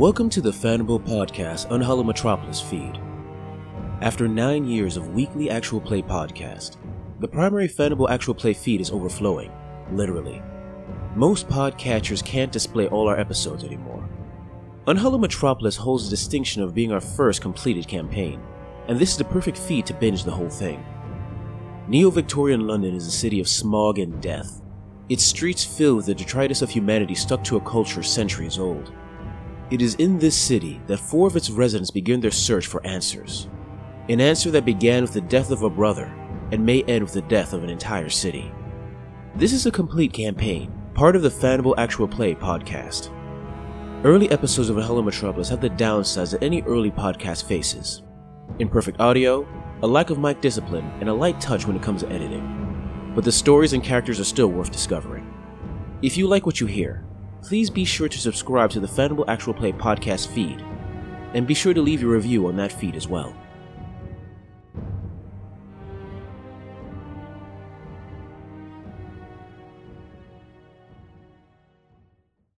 Welcome to the Fandible Podcast Unhallowed Metropolis feed. After nine years of weekly actual play podcast, the primary Fandible actual play feed is overflowing, literally. Most podcatchers can't display all our episodes anymore. Unhallowed Metropolis holds the distinction of being our first completed campaign, and this is the perfect feed to binge the whole thing. Neo Victorian London is a city of smog and death, its streets filled with the detritus of humanity stuck to a culture centuries old. It is in this city that four of its residents begin their search for answers. An answer that began with the death of a brother and may end with the death of an entire city. This is a complete campaign, part of the Fandible Actual Play podcast. Early episodes of Unhallowed Metropolis have the downsides that any early podcast faces imperfect audio, a lack of mic discipline, and a light touch when it comes to editing. But the stories and characters are still worth discovering. If you like what you hear, please be sure to subscribe to the Fandible Actual Play podcast feed, and be sure to leave your review on that feed as well.